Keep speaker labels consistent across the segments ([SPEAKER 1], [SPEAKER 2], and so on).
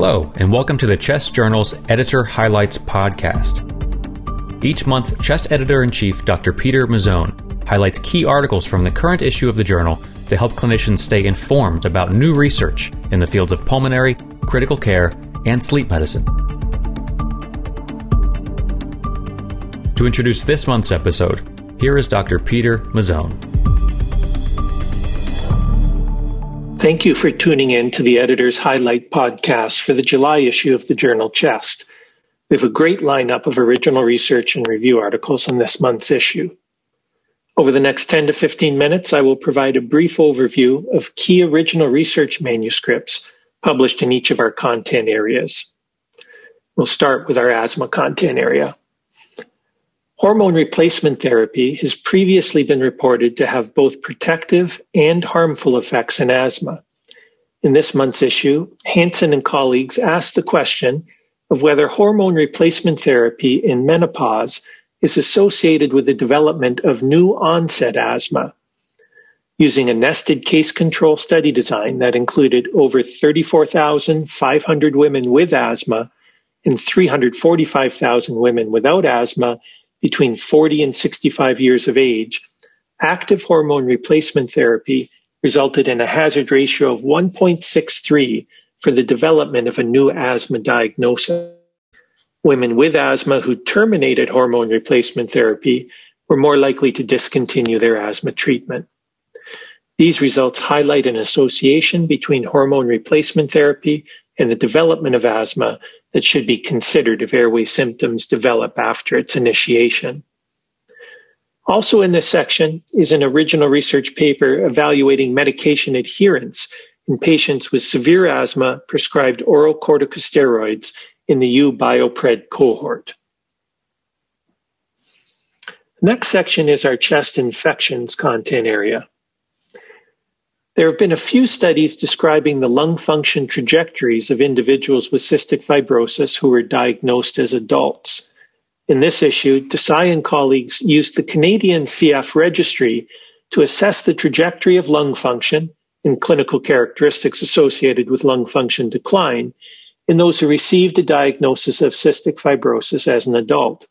[SPEAKER 1] Hello, and welcome to the Chest Journal's Editor Highlights podcast. Each month, Chest Editor in Chief Dr. Peter Mazzone highlights key articles from the current issue of the journal to help clinicians stay informed about new research in the fields of pulmonary, critical care, and sleep medicine. To introduce this month's episode, here is Dr. Peter Mazzone.
[SPEAKER 2] Thank you for tuning in to the Editor's Highlight podcast for the July issue of the journal Chest. We have a great lineup of original research and review articles in this month's issue. Over the next 10 to 15 minutes, I will provide a brief overview of key original research manuscripts published in each of our content areas. We'll start with our asthma content area. Hormone replacement therapy has previously been reported to have both protective and harmful effects in asthma. In this month's issue, Hansen and colleagues asked the question of whether hormone replacement therapy in menopause is associated with the development of new onset asthma. Using a nested case control study design that included over 34,500 women with asthma and 345,000 women without asthma between 40 and 65 years of age, active hormone replacement therapy resulted in a hazard ratio of 1.63 for the development of a new asthma diagnosis. Women with asthma who terminated hormone replacement therapy were more likely to discontinue their asthma treatment. These results highlight an association between hormone replacement therapy and the development of asthma that should be considered if airway symptoms develop after its initiation. Also in this section is an original research paper evaluating medication adherence in patients with severe asthma prescribed oral corticosteroids in the U-Biopred cohort. The next section is our chest infections content area. There have been a few studies describing the lung function trajectories of individuals with cystic fibrosis who were diagnosed as adults. In this issue, Desai and colleagues used the Canadian CF registry to assess the trajectory of lung function and clinical characteristics associated with lung function decline in those who received a diagnosis of cystic fibrosis as an adult.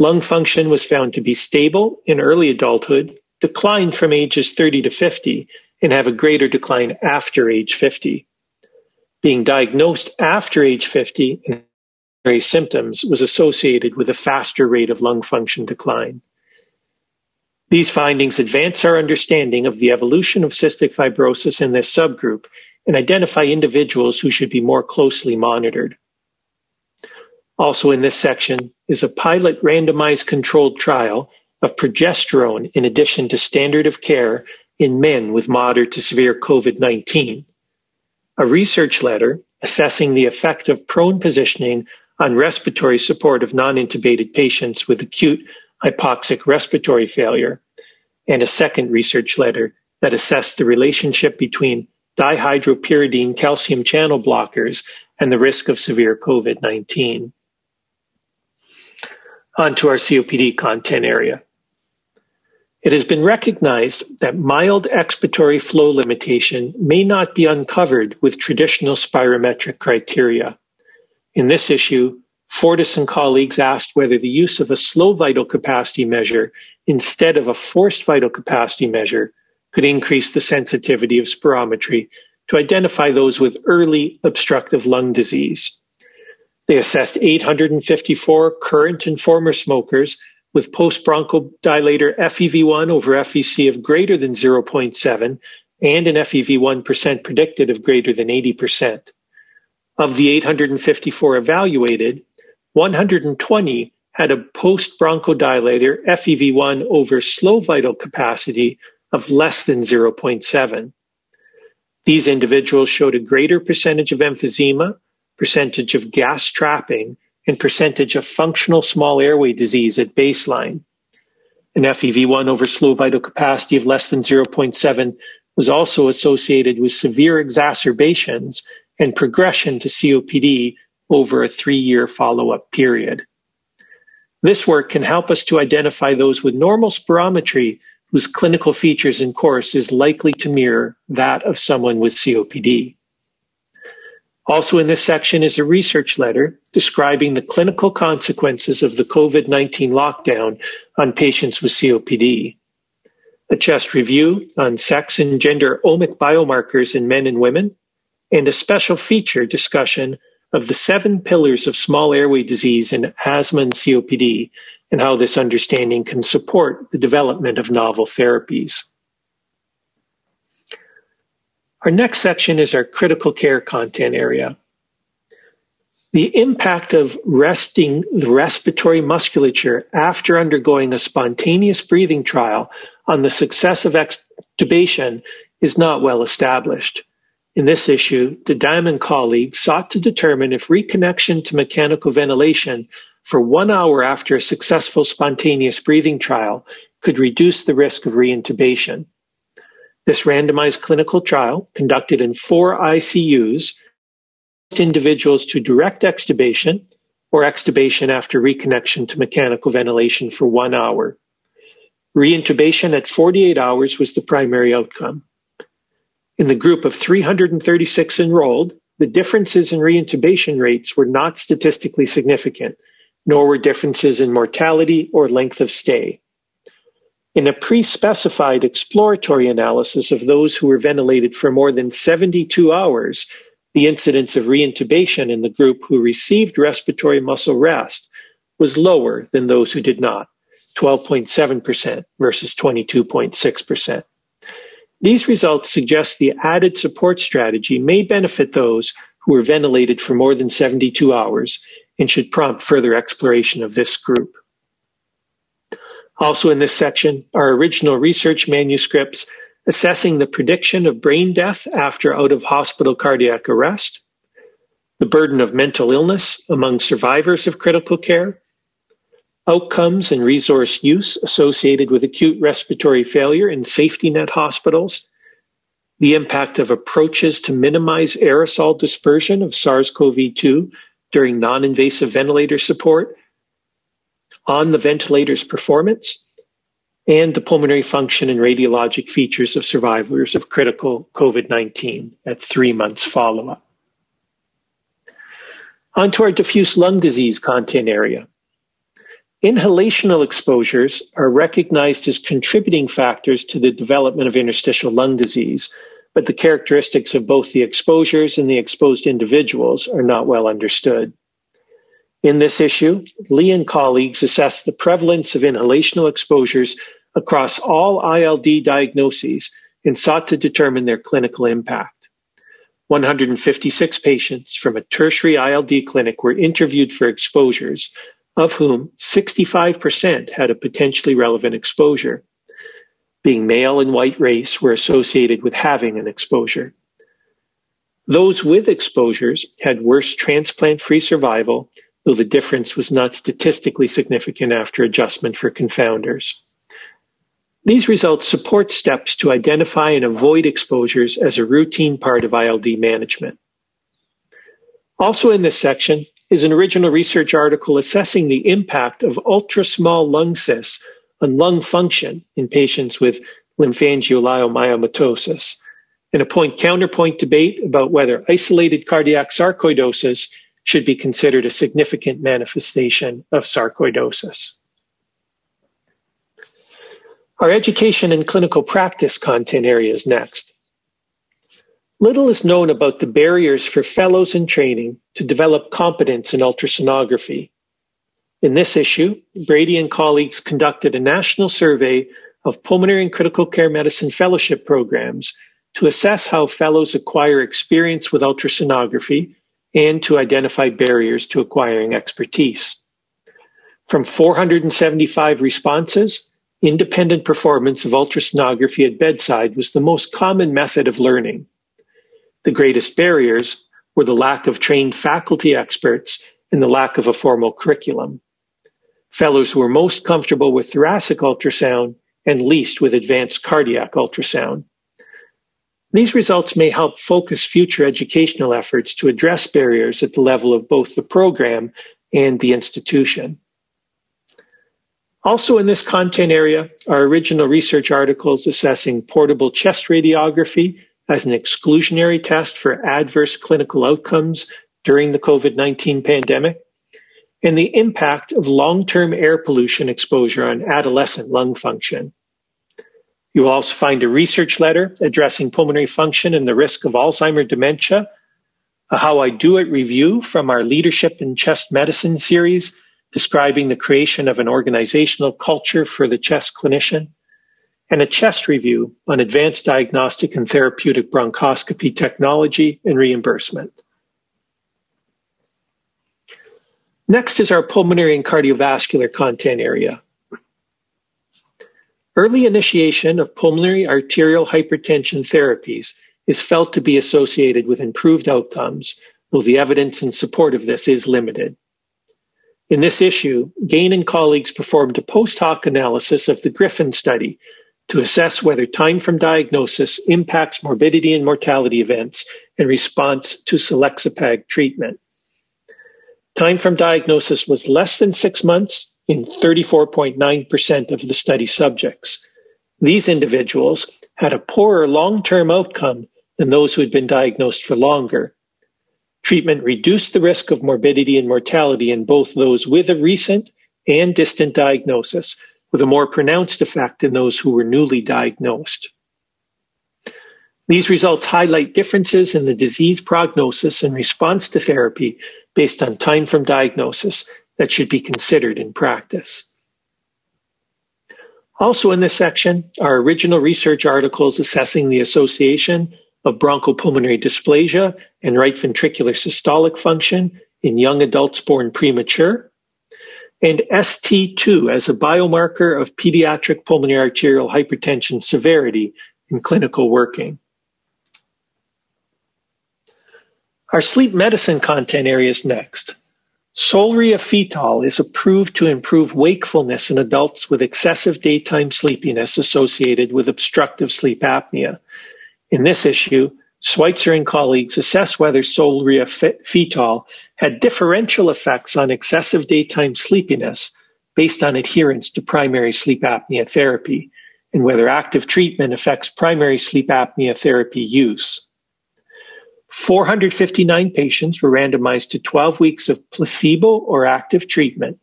[SPEAKER 2] Lung function was found to be stable in early adulthood decline from ages 30 to 50 and have a greater decline after age 50. Being diagnosed after age 50 and symptoms was associated with a faster rate of lung function decline. These findings advance our understanding of the evolution of cystic fibrosis in this subgroup and identify individuals who should be more closely monitored. Also in this section is a pilot randomized controlled trial of progesterone in addition to standard of care in men with moderate to severe COVID-19. A research letter assessing the effect of prone positioning on respiratory support of non-intubated patients with acute hypoxic respiratory failure, and a second research letter that assessed the relationship between dihydropyridine calcium channel blockers and the risk of severe COVID-19. On to our COPD content area. It has been recognized that mild expiratory flow limitation may not be uncovered with traditional spirometric criteria. In this issue, Fortis and colleagues asked whether the use of a slow vital capacity measure instead of a forced vital capacity measure could increase the sensitivity of spirometry to identify those with early obstructive lung disease. They assessed 854 current and former smokers with post-bronchodilator FEV1 over FVC of greater than 0.7 and an FEV1 percent predicted of greater than 80%. Of the 854 evaluated, 120 had a post-bronchodilator FEV1 over slow vital capacity of less than 0.7. These individuals showed a greater percentage of emphysema, percentage of gas trapping, and percentage of functional small airway disease at baseline. An FEV1 over slow vital capacity of less than 0.7 was also associated with severe exacerbations and progression to COPD over a three-year follow-up period. This work can help us to identify those with normal spirometry whose clinical features and course is likely to mirror that of someone with COPD. Also in this section is a research letter describing the clinical consequences of the COVID-19 lockdown on patients with COPD. A chest review on sex and gender omic biomarkers in men and women, and a special feature discussion of the seven pillars of small airway disease in asthma and COPD and how this understanding can support the development of novel therapies. Our next section is our critical care content area. The impact of resting the respiratory musculature after undergoing a spontaneous breathing trial on the success of extubation is not well established. In this issue, the Diamond colleagues sought to determine if reconnection to mechanical ventilation for one hour after a successful spontaneous breathing trial could reduce the risk of reintubation. This randomized clinical trial, conducted in four ICUs, individuals to direct extubation or extubation after reconnection to mechanical ventilation for one hour. Reintubation at 48 hours was the primary outcome. In the group of 336 enrolled, the differences in reintubation rates were not statistically significant, nor were differences in mortality or length of stay. In a pre-specified exploratory analysis of those who were ventilated for more than 72 hours, the incidence of reintubation in the group who received respiratory muscle rest was lower than those who did not, 12.7% versus 22.6%. These results suggest the added support strategy may benefit those who were ventilated for more than 72 hours and should prompt further exploration of this group. Also in this section are original research manuscripts assessing the prediction of brain death after out of hospital cardiac arrest, the burden of mental illness among survivors of critical care, outcomes and resource use associated with acute respiratory failure in safety net hospitals, the impact of approaches to minimize aerosol dispersion of SARS-CoV-2 during non-invasive ventilator support on the ventilator's performance, and the pulmonary function and radiologic features of survivors of critical COVID-19 at three months follow-up. On to our diffuse lung disease content area. Inhalational exposures are recognized as contributing factors to the development of interstitial lung disease, but the characteristics of both the exposures and the exposed individuals are not well understood. In this issue, Lee and colleagues assessed the prevalence of inhalational exposures across all ILD diagnoses and sought to determine their clinical impact. 156 patients from a tertiary ILD clinic were interviewed for exposures of whom 65% had a potentially relevant exposure. Being male and white race were associated with having an exposure. Those with exposures had worse transplant-free survival, though the difference was not statistically significant after adjustment for confounders. These results support steps to identify and avoid exposures as a routine part of ILD management. Also in this section, is an original research article assessing the impact of ultra-small lung cysts on lung function in patients with lymphangioleiomyomatosis, and a point counterpoint debate about whether isolated cardiac sarcoidosis should be considered a significant manifestation of sarcoidosis. Our education and clinical practice content areas next. Little is known about the barriers for fellows in training to develop competence in ultrasonography. In this issue, Brady and colleagues conducted a national survey of pulmonary and critical care medicine fellowship programs to assess how fellows acquire experience with ultrasonography and to identify barriers to acquiring expertise. From 475 responses, independent performance of ultrasonography at bedside was the most common method of learning. The greatest barriers were the lack of trained faculty experts and the lack of a formal curriculum. Fellows were most comfortable with thoracic ultrasound and least with advanced cardiac ultrasound. These results may help focus future educational efforts to address barriers at the level of both the program and the institution. Also in this content area are original research articles assessing portable chest radiography as an exclusionary test for adverse clinical outcomes during the COVID-19 pandemic, and the impact of long-term air pollution exposure on adolescent lung function. You will also find a research letter addressing pulmonary function and the risk of Alzheimer dementia, a How I Do It review from our Leadership in Chest Medicine series, describing the creation of an organizational culture for the chest clinician, and a chest review on advanced diagnostic and therapeutic bronchoscopy technology and reimbursement. Next is our pulmonary and cardiovascular content area. Early initiation of pulmonary arterial hypertension therapies is felt to be associated with improved outcomes, though the evidence in support of this is limited. In this issue, Gaine and colleagues performed a post hoc analysis of the GRIPHON study to assess whether time from diagnosis impacts morbidity and mortality events in response to selexipag treatment. Time from diagnosis was less than six months in 34.9% of the study subjects. These individuals had a poorer long-term outcome than those who had been diagnosed for longer. Treatment reduced the risk of morbidity and mortality in both those with a recent and distant diagnosis, with a more pronounced effect in those who were newly diagnosed. These results highlight differences in the disease prognosis and response to therapy based on time from diagnosis that should be considered in practice. Also in this section are original research articles assessing the association of bronchopulmonary dysplasia and right ventricular systolic function in young adults born premature, and ST2 as a biomarker of pediatric pulmonary arterial hypertension severity in clinical working. Our sleep medicine content area is next. Solriafetol is approved to improve wakefulness in adults with excessive daytime sleepiness associated with obstructive sleep apnea. In this issue, Schweitzer and colleagues assess whether solriafetol had differential effects on excessive daytime sleepiness based on adherence to primary sleep apnea therapy and whether active treatment affects primary sleep apnea therapy use. 459 patients were randomized to 12 weeks of placebo or active treatment.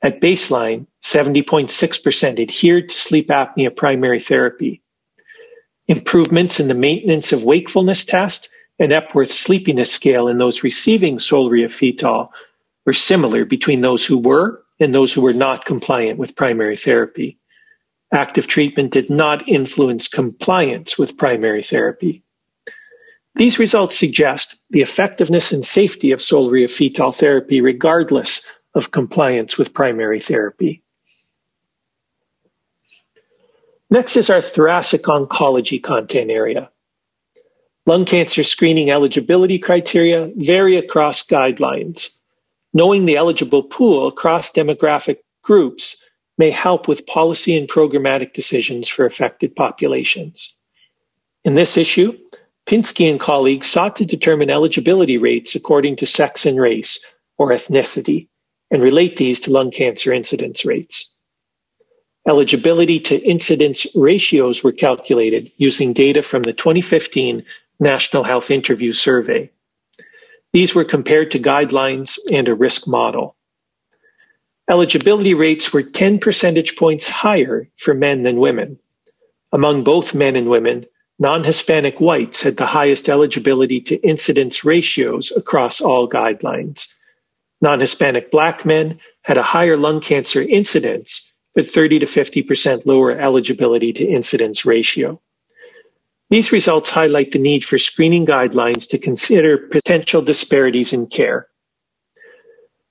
[SPEAKER 2] At baseline, 70.6% adhered to sleep apnea primary therapy. Improvements in the maintenance of wakefulness test and Epworth sleepiness scale in those receiving solriafetol were similar between those who were and those who were not compliant with primary therapy. Active treatment did not influence compliance with primary therapy. These results suggest the effectiveness and safety of solriafetol therapy regardless of compliance with primary therapy. Next is our thoracic oncology content area. Lung cancer screening eligibility criteria vary across guidelines. Knowing the eligible pool across demographic groups may help with policy and programmatic decisions for affected populations. In this issue, Pinsky and colleagues sought to determine eligibility rates according to sex and race, or ethnicity, and relate these to lung cancer incidence rates. Eligibility to incidence ratios were calculated using data from the 2015 National Health Interview Survey. These were compared to guidelines and a risk model. Eligibility rates were 10 percentage points higher for men than women. Among both men and women, Non-Hispanic whites had the highest eligibility to incidence ratios across all guidelines. Non-Hispanic black men had a higher lung cancer incidence, but 30 to 50% lower eligibility to incidence ratio. These results highlight the need for screening guidelines to consider potential disparities in care.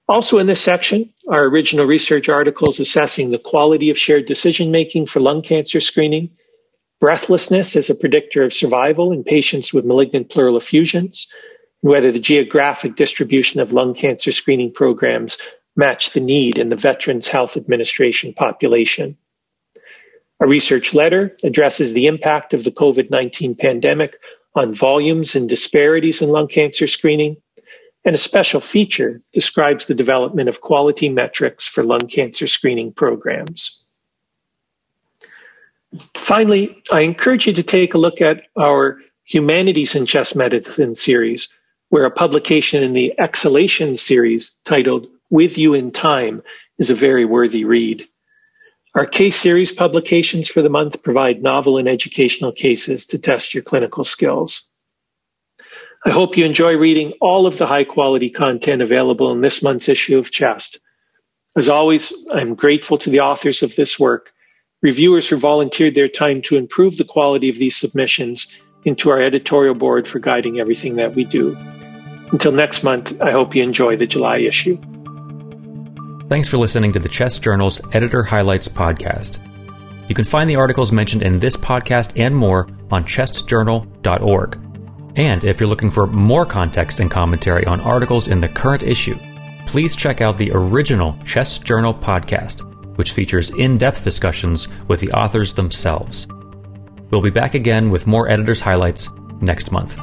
[SPEAKER 2] Also in this section our original research articles assessing the quality of shared decision making for lung cancer screening breathlessness as a predictor of survival in patients with malignant pleural effusions, and whether the geographic distribution of lung cancer screening programs match the need in the Veterans Health Administration population. A research letter addresses the impact of the COVID-19 pandemic on volumes and disparities in lung cancer screening, and a special feature describes the development of quality metrics for lung cancer screening programs. Finally, I encourage you to take a look at our Humanities in Chest Medicine series, where a publication in the Exhalation series titled With You in Time is a very worthy read. Our case series publications for the month provide novel and educational cases to test your clinical skills. I hope you enjoy reading all of the high quality content available in this month's issue of Chest. As always, I'm grateful to the authors of this work, reviewers who volunteered their time to improve the quality of these submissions, into our editorial board for guiding everything that we do. Until next month, I hope you enjoy the July issue.
[SPEAKER 1] Thanks for listening to the Chest Journal's Editor Highlights podcast. You can find the articles mentioned in this podcast and more on chestjournal.org. And if you're looking for more context and commentary on articles in the current issue, please check out the original Chest Journal podcast, which features in depth discussions with the authors themselves. We'll be back again with more editors' highlights next month.